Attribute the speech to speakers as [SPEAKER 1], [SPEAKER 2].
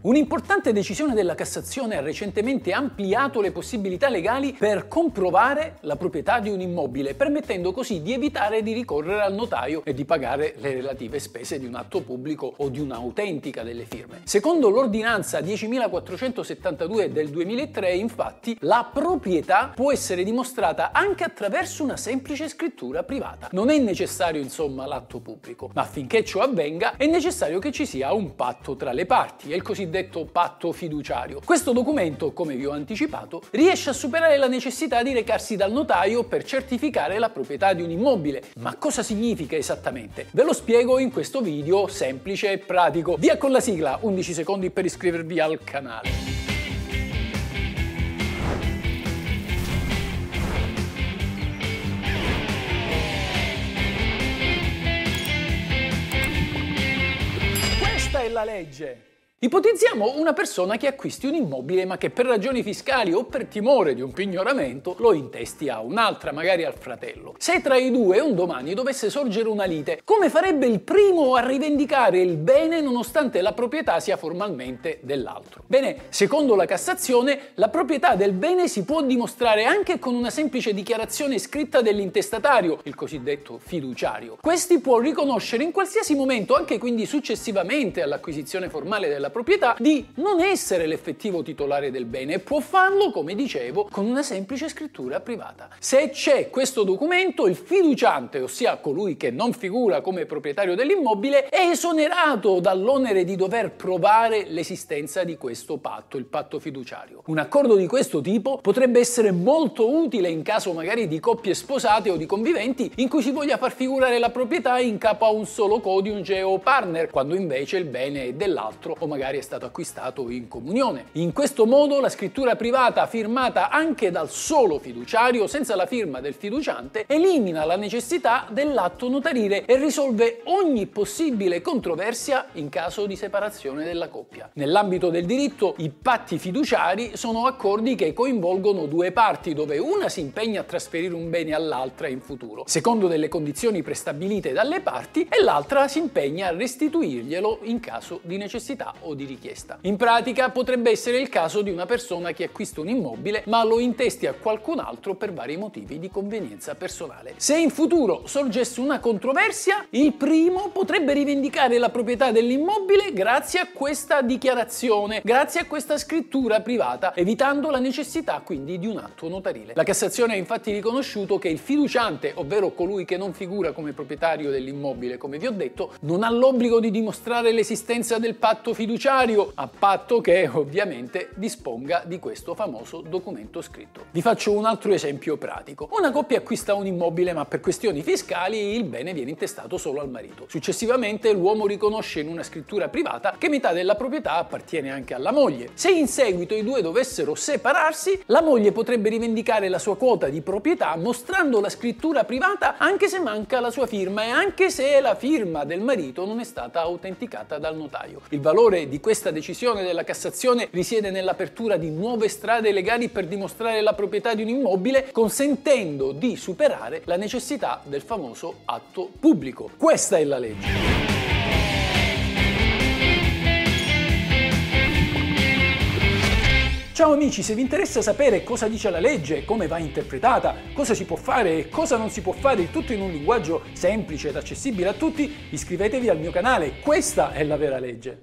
[SPEAKER 1] Un'importante decisione della Cassazione ha recentemente ampliato le possibilità legali per comprovare la proprietà di un immobile, permettendo così di evitare di ricorrere al notaio e di pagare le relative spese di un atto pubblico o di un'autentica delle firme. Secondo l'ordinanza 10.472 del 2003, infatti, la proprietà può essere dimostrata anche attraverso una semplice scrittura privata. Non è necessario, insomma, l'atto pubblico, ma affinché ciò avvenga è necessario che ci sia un patto tra le parti, è il cosiddetto cosiddetto patto fiduciario. Questo documento, come vi ho anticipato, riesce a superare la necessità di recarsi dal notaio per certificare la proprietà di un immobile. Ma cosa significa esattamente? Ve lo spiego in questo video semplice e pratico. Via con la sigla, 11 secondi per iscrivervi al canale. La legge. Ipotizziamo una persona che acquisti un immobile ma che per ragioni fiscali o per timore di un pignoramento lo intesti a un'altra, magari al fratello. Se tra i due un domani dovesse sorgere una lite, come farebbe il primo a rivendicare il bene nonostante la proprietà sia formalmente dell'altro? Bene, secondo la Cassazione, la proprietà del bene si può dimostrare anche con una semplice dichiarazione scritta dell'intestatario, il cosiddetto fiduciario. Questi può riconoscere in qualsiasi momento, anche quindi successivamente all'acquisizione formale della della proprietà di non essere l'effettivo titolare del bene e può farlo, come dicevo, con una semplice scrittura privata. Se c'è questo documento, il fiduciante, ossia colui che non figura come proprietario dell'immobile, è esonerato dall'onere di dover provare l'esistenza di questo patto, il patto fiduciario. Un accordo di questo tipo potrebbe essere molto utile in caso magari di coppie sposate o di conviventi in cui si voglia far figurare la proprietà in capo a un solo coniuge o partner, quando invece il bene è dell'altro o magari magari è stato acquistato in comunione. In questo modo la scrittura privata firmata anche dal solo fiduciario senza la firma del fiduciante elimina la necessità dell'atto notarile e risolve ogni possibile controversia in caso di separazione della coppia. Nell'ambito del diritto i patti fiduciari sono accordi che coinvolgono due parti dove una si impegna a trasferire un bene all'altra in futuro, secondo delle condizioni prestabilite dalle parti e l'altra si impegna a restituirglielo in caso di necessità o di richiesta. In pratica potrebbe essere il caso di una persona che acquista un immobile ma lo intesti a qualcun altro per vari motivi di convenienza personale. Se in futuro sorgesse una controversia, il primo potrebbe rivendicare la proprietà dell'immobile grazie a questa dichiarazione, grazie a questa scrittura privata, evitando la necessità quindi di un atto notarile. La Cassazione ha infatti riconosciuto che il fiduciante, ovvero colui che non figura come proprietario dell'immobile, come vi ho detto, non ha l'obbligo di dimostrare l'esistenza del patto fiduciario fiduciario, a patto che ovviamente disponga di questo famoso documento scritto. Vi faccio un altro esempio pratico. Una coppia acquista un immobile ma per questioni fiscali il bene viene intestato solo al marito. Successivamente l'uomo riconosce in una scrittura privata che metà della proprietà appartiene anche alla moglie. Se in seguito i due dovessero separarsi, la moglie potrebbe rivendicare la sua quota di proprietà mostrando la scrittura privata anche se manca la sua firma e anche se la firma del marito non è stata autenticata dal notaio. Il valore di questa decisione della Cassazione risiede nell'apertura di nuove strade legali per dimostrare la proprietà di un immobile, consentendo di superare la necessità del famoso atto pubblico. Questa è la legge. Ciao amici, se vi interessa sapere cosa dice la legge, come va interpretata, cosa si può fare e cosa non si può fare, il tutto in un linguaggio semplice ed accessibile a tutti, iscrivetevi al mio canale, questa è la vera legge.